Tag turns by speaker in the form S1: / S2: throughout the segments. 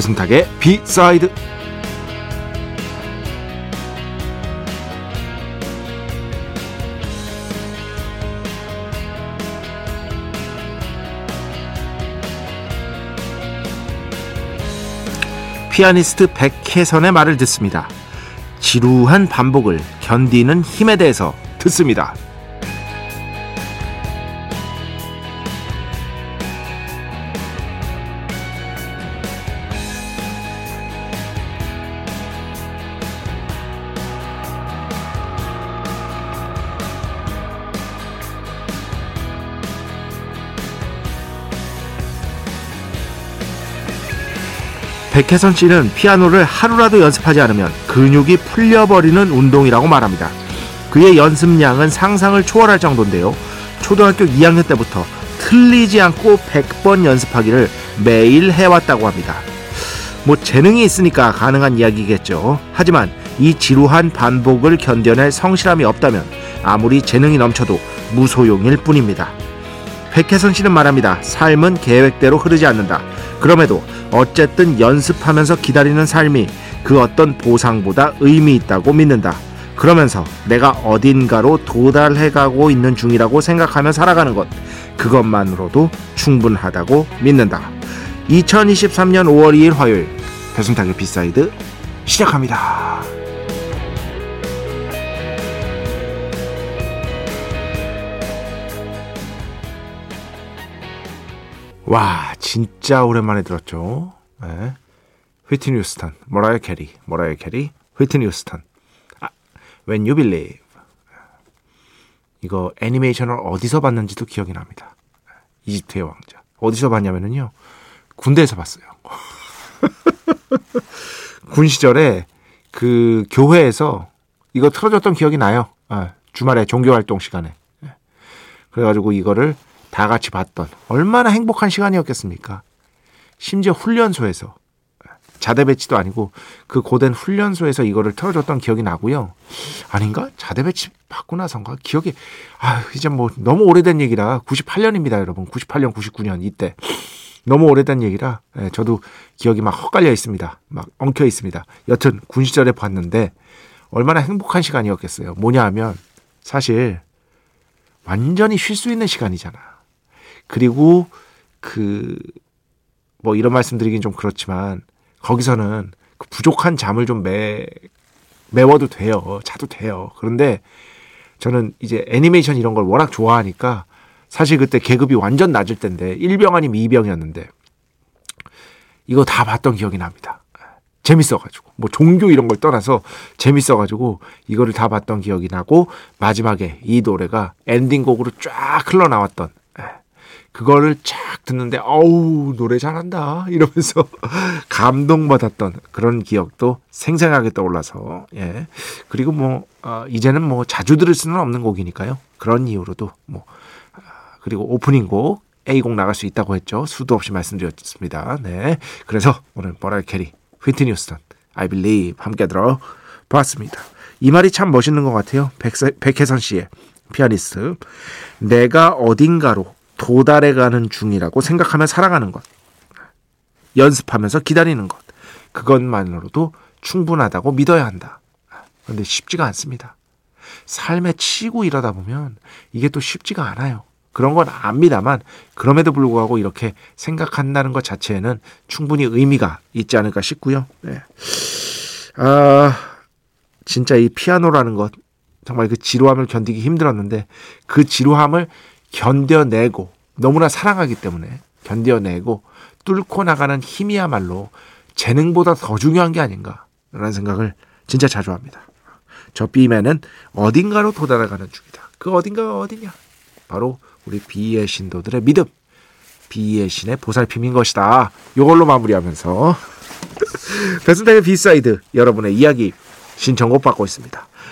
S1: 배승탁의 비사이드 피아니스트 백혜선의 말을 듣습니다. 지루한 반복을 견디는 힘에 대해서 듣습니다. 백혜선 씨는 피아노를 하루라도 연습하지 않으면 근육이 풀려버리는 운동이라고 말합니다. 그의 연습량은 상상을 초월할 정도인데요. 초등학교 2학년 때부터 틀리지 않고 100번 연습하기를 매일 해왔다고 합니다. 뭐 재능이 있으니까 가능한 이야기겠죠. 하지만 이 지루한 반복을 견뎌낼 성실함이 없다면 아무리 재능이 넘쳐도 무소용일 뿐입니다. 백혜선 씨는 말합니다. 삶은 계획대로 흐르지 않는다. 그럼에도 어쨌든 연습하면서 기다리는 삶이 그 어떤 보상보다 의미 있다고 믿는다. 그러면서 내가 어딘가로 도달해가고 있는 중이라고 생각하며 살아가는 것. 그것만으로도 충분하다고 믿는다. 2023년 5월 2일 화요일 배순탁의 B side 시작합니다. 와 진짜 오랜만에 들었죠. 네. 휘트니 휴스턴, 모라이어 캐리, 모라이어 캐리, 휘트니 휴스턴. 아, When You Believe. 이거 애니메이션을 어디서 봤는지도 기억이 납니다. 이집트의 왕자. 어디서 봤냐면요. 군대에서 봤어요. 군 시절에 그 교회에서 이거 틀어줬던 기억이 나요. 아, 주말에 종교활동 시간에. 예. 그래가지고 이거를 다 같이 봤던 얼마나 행복한 시간이었겠습니까? 심지어 훈련소에서 자대 배치도 아니고 그 고된 훈련소에서 이거를 틀어줬던 기억이 나고요. 아닌가? 자대 배치 받고 나선가? 기억이 아 이제 뭐 너무 오래된 얘기라 98년입니다, 여러분. 98년, 99년 이때 너무 오래된 얘기라 예, 저도 기억이 막 헛갈려 있습니다. 막 엉켜 있습니다. 여튼 군 시절에 봤는데 얼마나 행복한 시간이었겠어요. 뭐냐 하면 사실 완전히 쉴 수 있는 시간이잖아. 그리고 그 뭐 이런 말씀드리긴 좀 그렇지만 거기서는 그 부족한 잠을 좀 매, 메워도 돼요. 자도 돼요. 그런데 저는 이제 애니메이션 이런 걸 워낙 좋아하니까 사실 그때 계급이 완전 낮을 때인데 1병 아니면 2병이었는데 이거 다 봤던 기억이 납니다. 재밌어가지고 뭐 종교 이런 걸 떠나서 재밌어가지고 이거를 다 봤던 기억이 나고 마지막에 이 노래가 엔딩곡으로 쫙 흘러나왔던 그거를 쫙 듣는데 어우 노래 잘한다. 이러면서 감동받았던 그런 기억도 생생하게 떠올라서 예. 그리고 뭐 어, 이제는 뭐 자주 들을 수는 없는 곡이니까요. 그런 이유로도 뭐 아, 그리고 오프닝 곡 A곡 나갈 수 있다고 했죠. 수도 없이 말씀드렸습니다. 네. 그래서 오늘 머라이어 캐리 휘트니 휴스턴 I Believe 함께 들어봤습니다. 이 말이 참 멋있는 것 같아요. 백세, 백혜선 씨의 피아니스트. 내가 어딘가로 도달해가는 중이라고 생각하며 살아가는 것. 연습하면서 기다리는 것. 그것만으로도 충분하다고 믿어야 한다. 그런데 쉽지가 않습니다. 삶에 치고 이러다 보면 이게 또 쉽지가 않아요. 그런 건 압니다만 그럼에도 불구하고 이렇게 생각한다는 것 자체에는 충분히 의미가 있지 않을까 싶고요. 네. 아 진짜 이 피아노라는 것 정말 그 지루함을 견디기 힘들었는데 그 지루함을 견뎌내고 너무나 사랑하기 때문에 견뎌내고 뚫고 나가는 힘이야말로 재능보다 더 중요한 게 아닌가라는 생각을 진짜 자주 합니다. 저 B맨은 어딘가로 도달해가는 중이다. 그 어딘가가 어디냐? 바로 우리 B의 신도들의 믿음. B의 신의 보살핌인 것이다. 이걸로 마무리하면서 배순탁의 B side 여러분의 이야기 신청곡 받고 있습니다.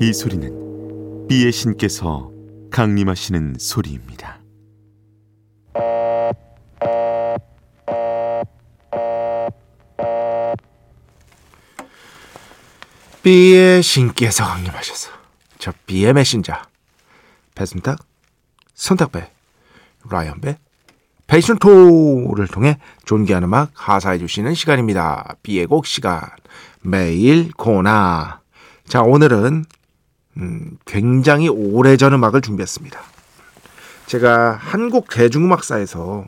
S2: 이 소리는 B의 신께서 강림하시는 소리입니다.
S1: B의 신께서 강림하셔서 저 B의 메신저 배순탁, 손탁배, 라이언배, 패션토를 통해 존귀한 음악 하사해 주시는 시간입니다. B의 곡 시간. 매일 코나 자 오늘은 음, 굉장히 오래전 음악을 준비했습니다. 제가 한국 대중음악사에서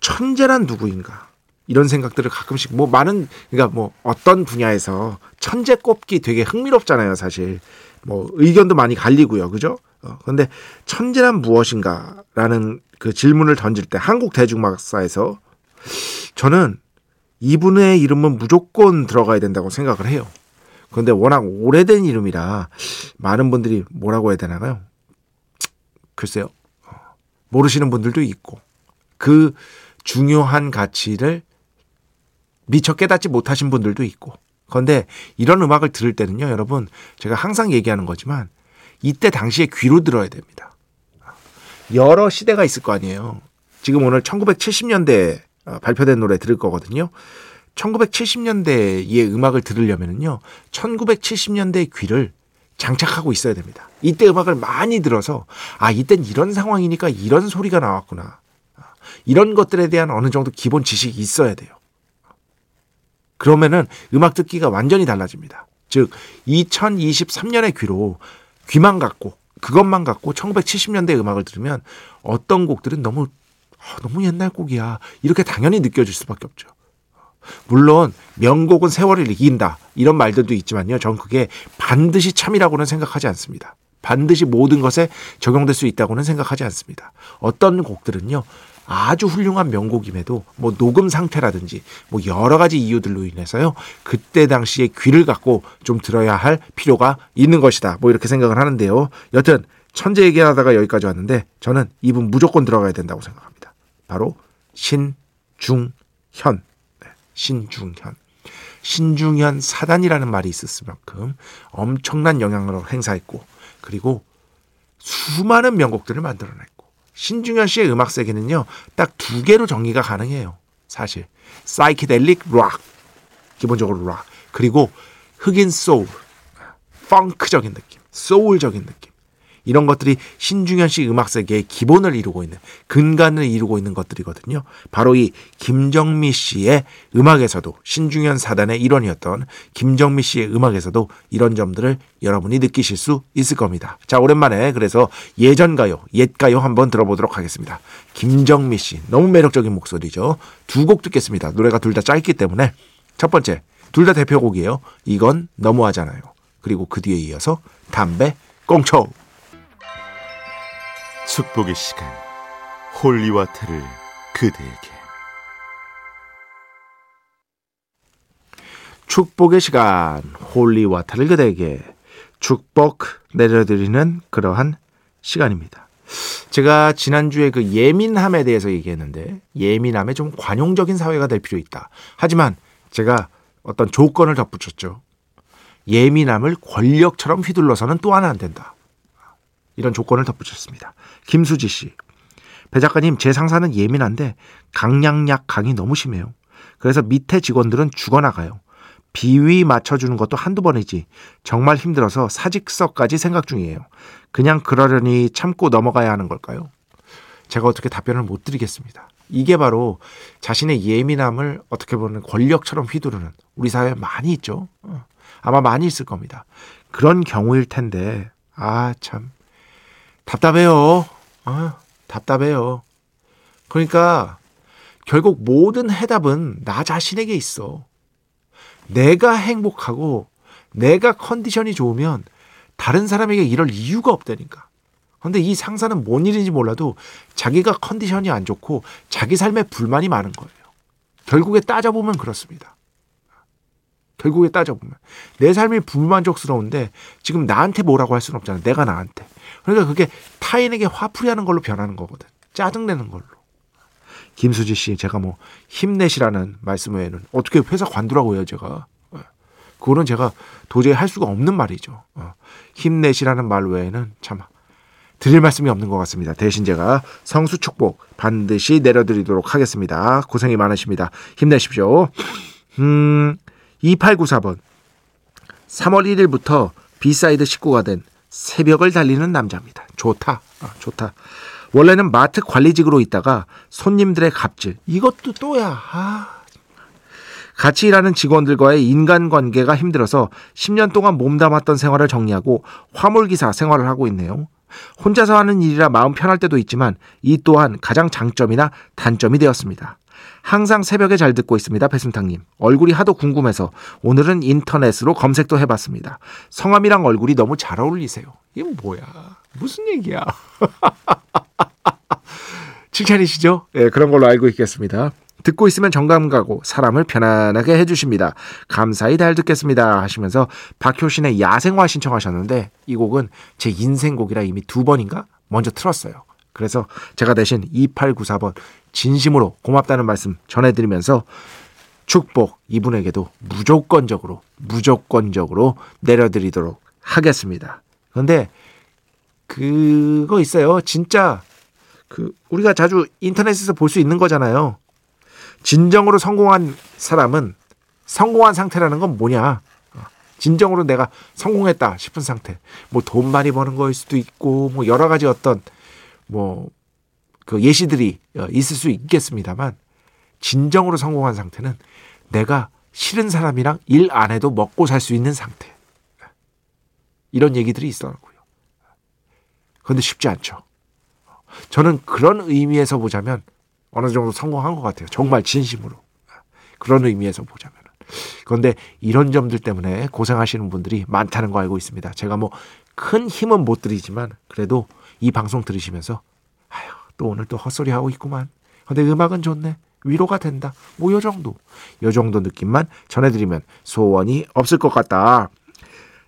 S1: 천재란 누구인가? 이런 생각들을 가끔씩 뭐 많은 그러니까 뭐 어떤 분야에서 천재 꼽기 되게 흥미롭잖아요 사실. 뭐 의견도 많이 갈리고요. 그죠 어, 근데 천재란 무엇인가라는 그 질문을 던질 때 한국 대중음악사에서 저는 이분의 이름은 무조건 들어가야 된다고 생각을 해요. 그런데 워낙 오래된 이름이라 많은 분들이 뭐라고 해야 되나요? 글쎄요. 어, 모르시는 분들도 있고 그 중요한 가치를 미처 깨닫지 못하신 분들도 있고. 그런데 이런 음악을 들을 때는요, 여러분, 제가 항상 얘기하는 거지만 이때 당시에 귀로 들어야 됩니다. 여러 시대가 있을 거 아니에요. 지금 오늘 1970년대 어, 발표된 노래 들을 거거든요. 1970년대의 음악을 들으려면요, 1970년대의 귀를 장착하고 있어야 됩니다. 이때 음악을 많이 들어서, 아, 이땐 이런 상황이니까 이런 소리가 나왔구나. 이런 것들에 대한 어느 정도 기본 지식이 있어야 돼요. 그러면은 음악 듣기가 완전히 달라집니다. 즉 2023년의 귀로 귀만 갖고 그것만 갖고 1970년대 음악을 들으면 어떤 곡들은 너무 아, 너무 옛날 곡이야 이렇게 당연히 느껴질 수밖에 없죠. 물론 명곡은 세월을 이긴다 이런 말들도 있지만요. 전 그게 반드시 참이라고는 생각하지 않습니다. 반드시 모든 것에 적용될 수 있다고는 생각하지 않습니다. 어떤 곡들은요. 아주 훌륭한 명곡임에도 뭐 녹음 상태라든지 뭐 여러 가지 이유들로 인해서요. 그때 당시에 귀를 갖고 좀 들어야 할 필요가 있는 것이다. 뭐 이렇게 생각을 하는데요. 여튼 천재 얘기하다가 여기까지 왔는데 저는 이분 무조건 들어가야 된다고 생각합니다. 바로 신중현. 네, 신중현. 신중현 사단이라는 말이 있었을 만큼 엄청난 영향을 행사했고 그리고 수많은 명곡들을 만들어냈고 신중현 씨의 음악 세계는요, 딱 두 개로 정리가 가능해요. 사실. 사이키델릭 락. 기본적으로 락. 그리고 흑인 소울. 펑크적인 느낌. 소울적인 느낌. 이런 것들이 신중현 씨 음악 세계의 기본을 이루고 있는 근간을 이루고 있는 것들이거든요. 바로 이 김정미 씨의 음악에서도 신중현 사단의 일원이었던 김정미 씨의 음악에서도 이런 점들을 여러분이 느끼실 수 있을 겁니다. 자, 오랜만에 그래서 예전 가요, 옛 가요 한번 들어보도록 하겠습니다. 김정미 씨 너무 매력적인 목소리죠. 두 곡 듣겠습니다. 노래가 둘 다 짧기 때문에 첫 번째 둘 다 대표곡이에요. 이건 너무하잖아요. 그리고 그 뒤에 이어서 담배 꽁초
S2: 축복의 시간 holy water를 그대에게
S1: 축복의 시간 holy water를 그대에게 축복 내려드리는 그러한 시간입니다. 제가 지난주에 그 예민함에 대해서 얘기했는데 예민함에 좀 관용적인 사회가 될 필요 있다. 하지만 제가 어떤 조건을 덧붙였죠. 예민함을 권력처럼 휘둘러서는 또 하나 안 된다. 이런 조건을 덧붙였습니다. 김수지 씨. 배 작가님, 제 상사는 예민한데 강량약 강이 너무 심해요. 그래서 밑에 직원들은 죽어나가요. 비위 맞춰주는 것도 한두 번이지. 정말 힘들어서 사직서까지 생각 중이에요. 그냥 그러려니 참고 넘어가야 하는 걸까요? 제가 어떻게 답변을 못 드리겠습니다. 이게 바로 자신의 예민함을 어떻게 보면 권력처럼 휘두르는 우리 사회에 많이 있죠. 어, 아마 많이 있을 겁니다. 그런 경우일 텐데, 아, 참. 답답해요. 아, 답답해요. 그러니까 결국 모든 해답은 나 자신에게 있어. 내가 행복하고 내가 컨디션이 좋으면 다른 사람에게 이럴 이유가 없다니까. 근데 이 상사는 뭔 일인지 몰라도 자기가 컨디션이 안 좋고 자기 삶에 불만이 많은 거예요. 결국에 따져보면 그렇습니다. 결국에 따져보면. 내 삶이 불만족스러운데 지금 나한테 뭐라고 할 수는 없잖아. 내가 나한테. 그러니까 그게 타인에게 화풀이 하는 걸로 변하는 거거든. 짜증내는 걸로. 김수지 씨, 제가 뭐 힘내시라는 말씀 외에는 어떻게 회사 관두라고 해요, 제가. 예. 그거는 제가 도저히 할 수가 없는 말이죠. 어. 힘내시라는 말 외에는 참 드릴 말씀이 없는 것 같습니다. 대신 제가 성수 축복 반드시 내려드리도록 하겠습니다. 고생이 많으십니다. 힘내십시오. 음, 2894번. 3월 1일부터 B side 식구가 된 새벽을 달리는 남자입니다. 좋다. 아, 좋다. 원래는 마트 관리직으로 있다가 손님들의 갑질. 이것도 또야. 아. 같이 일하는 직원들과의 인간관계가 힘들어서 10년 동안 몸담았던 생활을 정리하고 화물기사 생활을 하고 있네요. 혼자서 하는 일이라 마음 편할 때도 있지만 이 또한 가장 장점이자 단점이 되었습니다. 항상 새벽에 잘 듣고 있습니다. 배순탁님. 얼굴이 하도 궁금해서 오늘은 인터넷으로 검색도 해봤습니다. 성함이랑 얼굴이 너무 잘 어울리세요. 이게 뭐야? 무슨 얘기야? 칭찬이시죠? 예, 네, 그런 걸로 알고 있겠습니다. 듣고 있으면 정감 가고 사람을 편안하게 해주십니다. 감사히 잘 듣겠습니다. 하시면서 박효신의 야생화 신청하셨는데 이 곡은 제 인생곡이라 이미 두 번인가 먼저 틀었어요. 그래서 제가 대신 2894번 진심으로 고맙다는 말씀 전해드리면서 축복 이분에게도 무조건적으로 무조건적으로 내려드리도록 하겠습니다. 그런데 그거 있어요. 진짜 그 우리가 자주 인터넷에서 볼 수 있는 거잖아요. 진정으로 성공한 사람은 성공한 상태라는 건 뭐냐? 진정으로 내가 성공했다 싶은 상태. 뭐 돈 많이 버는 거일 수도 있고 뭐 여러 가지 어떤 뭐 그 예시들이 있을 수 있겠습니다만 진정으로 성공한 상태는 내가 싫은 사람이랑 일 안 해도 먹고 살 수 있는 상태. 이런 얘기들이 있더라고요. 그런데 쉽지 않죠. 저는 그런 의미에서 보자면 어느 정도 성공한 것 같아요. 정말 진심으로. 그런 의미에서 보자면. 그런데 이런 점들 때문에 고생하시는 분들이 많다는 거 알고 있습니다. 제가 뭐 큰 힘은 못 드리지만 그래도 이 방송 들으시면서 아휴 또 오늘 또 헛소리 하고 있구만. 근데 음악은 좋네. 위로가 된다. 뭐 요 정도. 요 정도 느낌만 전해드리면 소원이 없을 것 같다.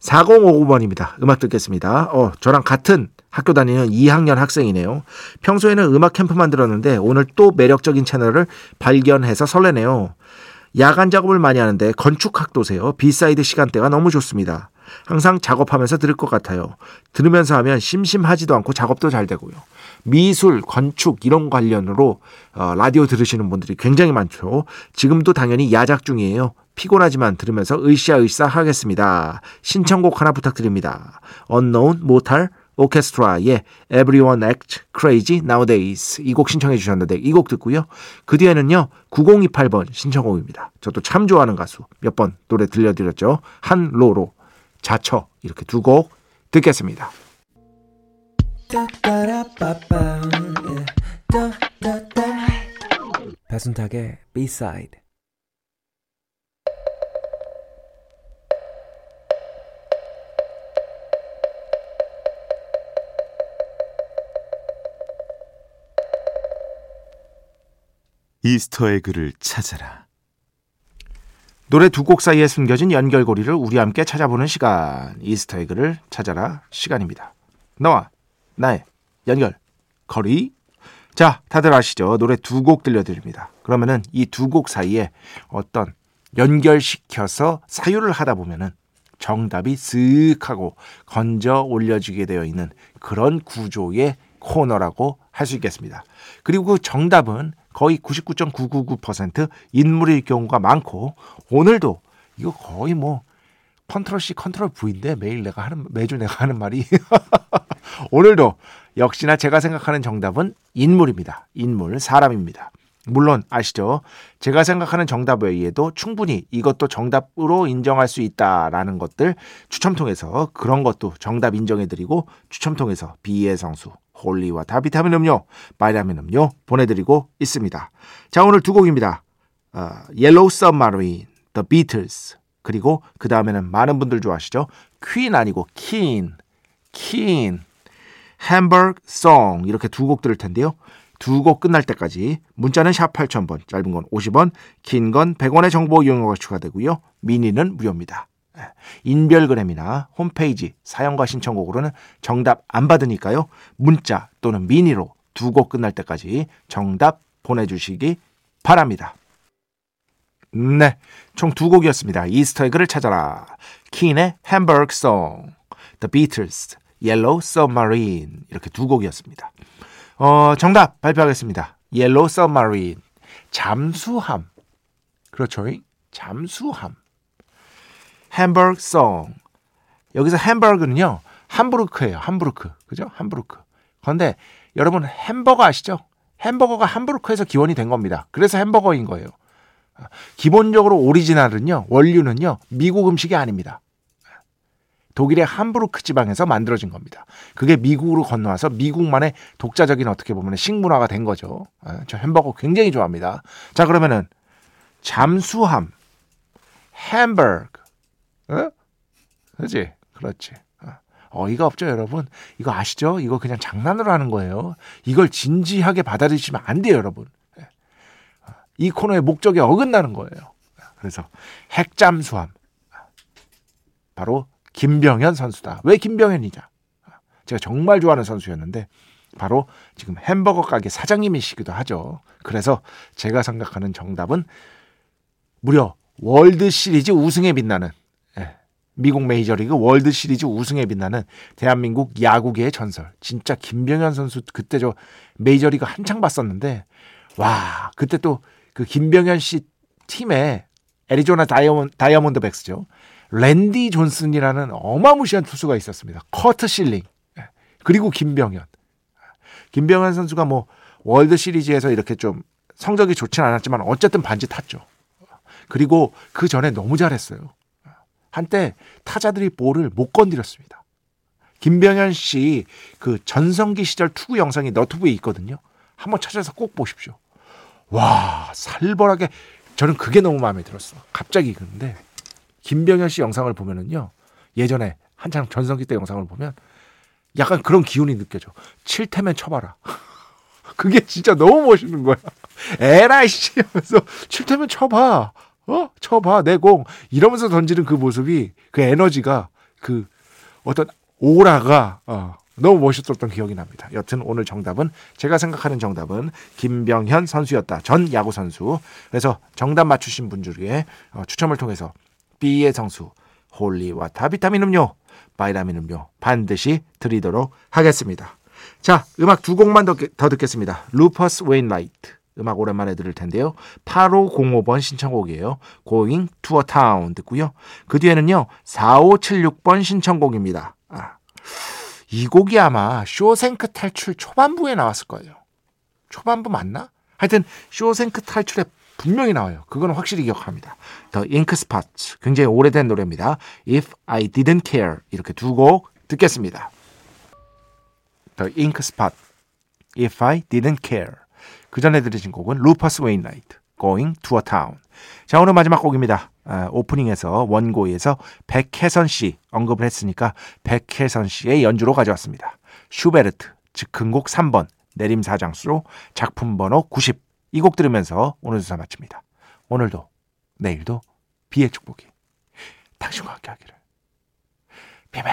S1: 4059번입니다. 음악 듣겠습니다. 어, 저랑 같은 학교 다니는 2학년 학생이네요. 평소에는 음악 캠프만 들었는데 오늘 또 매력적인 채널을 발견해서 설레네요. 야간 작업을 많이 하는데 건축학도세요. B side 시간대가 너무 좋습니다. 항상 작업하면서 들을 것 같아요. 들으면서 하면 심심하지도 않고 작업도 잘 되고요. 미술, 건축 이런 관련으로 어, 라디오 들으시는 분들이 굉장히 많죠. 지금도 당연히 야작 중이에요. 피곤하지만 들으면서 으쌰으쌰 하겠습니다. 신청곡 하나 부탁드립니다. Unknown 모탈 오케스트라의 Everyone Act Crazy Nowadays 이 곡 신청해 주셨는데 이 곡 듣고요. 그 뒤에는요. 9028번 신청곡입니다. 저도 참 좋아하는 가수 몇 번 노래 들려드렸죠. 한로로 자처 이렇게 두 곡 듣겠습니다. 배순탁의 B-side
S2: 이스터에그를 찾아라.
S1: 노래 두 곡 사이에 숨겨진 연결고리를 우리 함께 찾아보는 시간. 이스터에그를 찾아라 시간입니다. 너와 나의 연결 거리. 자, 다들 아시죠? 노래 두 곡 들려드립니다. 그러면은 이 두 곡 사이에 어떤 연결시켜서 사유를 하다 보면은 정답이 쓱 하고 건져 올려지게 되어 있는 그런 구조의 코너라고 할 수 있겠습니다. 그리고 그 정답은 거의 99.999% 인물일 경우가 많고 오늘도 이거 거의 뭐 control C control V인데 매일 내가 하는 매주 내가 하는 말이 오늘도 역시나 제가 생각하는 정답은 인물입니다. 인물 사람입니다. 물론 아시죠? 제가 생각하는 정답 외에도 충분히 이것도 정답으로 인정할 수 있다라는 것들 추첨 통해서 그런 것도 정답 인정해드리고 추첨 통해서 B의 성수 holy water 비타민 음료, 바이타민 음료 보내드리고 있습니다. 자 오늘 두 곡입니다. 어, Yellow Submarine, The Beatles 그리고 그 다음에는 많은 분들 좋아하시죠? 퀸 아니고 킨, 킨, Hamburg Song 이렇게 두 곡 들을 텐데요. 두 곡 끝날 때까지 문자는 샵 8000번, 짧은 건 50원, 긴 건 100원의 정보 이용료가 추가되고요. 미니는 무료입니다. 예, 인별그램이나 홈페이지 사연과 신청곡으로는 정답 안 받으니까요. 문자 또는 미니로 두 곡 끝날 때까지 정답 보내주시기 바랍니다. 네, 총 두 곡이었습니다. 이스터 에그를 찾아라. Hamburg Song, The Beatles, Yellow Submarine 이렇게 두 곡이었습니다. 어, 정답 발표하겠습니다. Yellow Submarine, 잠수함. 그렇죠? 잠수함. Hamburg Song. 여기서 햄버거는요, 함부르크예요. 함부르크. 그죠? 함부르크. 그런데 여러분 햄버거 아시죠? 햄버거가 함부르크에서 기원이 된 겁니다. 그래서 햄버거인 거예요. 기본적으로 오리지널은요, 원류는요, 미국 음식이 아닙니다. 독일의 함부르크 지방에서 만들어진 겁니다. 그게 미국으로 건너와서 미국만의 독자적인 어떻게 보면 식문화가 된 거죠. 아, 저 햄버거 굉장히 좋아합니다. 자, 그러면은 잠수함, 햄버거, 어? 그지? 그렇지. 아, 어이가 없죠, 여러분. 이거 아시죠? 이거 그냥 장난으로 하는 거예요. 이걸 진지하게 받아들이시면 안 돼요, 여러분. 이 코너의 목적에 어긋나는 거예요. 그래서 핵잠수함 바로 김병현 선수다. 왜 김병현이냐? 제가 정말 좋아하는 선수였는데 바로 지금 햄버거 가게 사장님이시기도 하죠. 그래서 제가 생각하는 정답은 무려 월드 시리즈 우승에 빛나는 예, 미국 메이저리그 월드 시리즈 우승에 빛나는 대한민국 야구계의 전설. 진짜 김병현 선수 그때 저 메이저리그 한창 봤었는데 와 그때 또 그 김병현 씨 팀에 애리조나 다이아몬, 다이아몬드 백스죠. 랜디 존슨이라는 어마무시한 투수가 있었습니다. 커트 실링. 예. 그리고 김병현. 김병현 선수가 뭐 월드 시리즈에서 이렇게 좀 성적이 좋진 않았지만 어쨌든 반지 탔죠. 그리고 그 전에 너무 잘했어요. 한때 타자들이 볼을 못 건드렸습니다. 김병현 씨 그 전성기 시절 투구 영상이 너튜브에 있거든요. 한번 찾아서 꼭 보십시오. 와, 살벌하게 저는 그게 너무 마음에 들었어. 갑자기 그런데 김병현 씨 영상을 보면은요. 예전에 한창 전성기 때 영상을 보면 약간 그런 기운이 느껴져. 칠테면 쳐봐라. 그게 진짜 너무 멋있는 거야. 에라이 씨 하면서 칠테면 쳐봐. 어? 쳐봐. 내 공. 이러면서 던지는 그 모습이 그 에너지가 그 어떤 오라가 어, 너무 멋있었던 기억이 납니다. 여튼 오늘 정답은 제가 생각하는 정답은 김병현 선수였다. 전 야구 선수. 그래서 정답 맞추신 분 중에 어, 추첨을 통해서 B의 성수 Holy Water 비타민 음료, 바이타민 음료 반드시 드리도록 하겠습니다. 자, 음악 두 곡만 더, 더 듣겠습니다. 루퍼스 웨인라이트 음악 오랜만에 들을 텐데요. 8505번 신청곡이에요. Going to a Town 듣고요. 그 뒤에는요. 4576번 신청곡입니다. 아, 이 곡이 아마 쇼생크 탈출 초반부에 나왔을 거예요. 초반부 맞나? 하여튼 쇼생크 탈출에 분명히 나와요. 그건 확실히 기억합니다. The Ink Spot 굉장히 오래된 노래입니다. If I Didn't Care 이렇게 두 곡 듣겠습니다. The Ink Spot If I Didn't Care 그 전에 들으신 곡은 루퍼스 웨인라이트 Going to a Town 자 오늘 마지막 곡입니다. 아, 오프닝에서 원고에서 백혜선 씨 언급을 했으니까 백혜선 씨의 연주로 가져왔습니다. 슈베르트 즉흥곡 3번 내림사장수로 작품 번호 90 이 곡 들으면서 오늘 수사 마칩니다. 오늘도 내일도 비의 축복이 당신과 함께 하기를 비메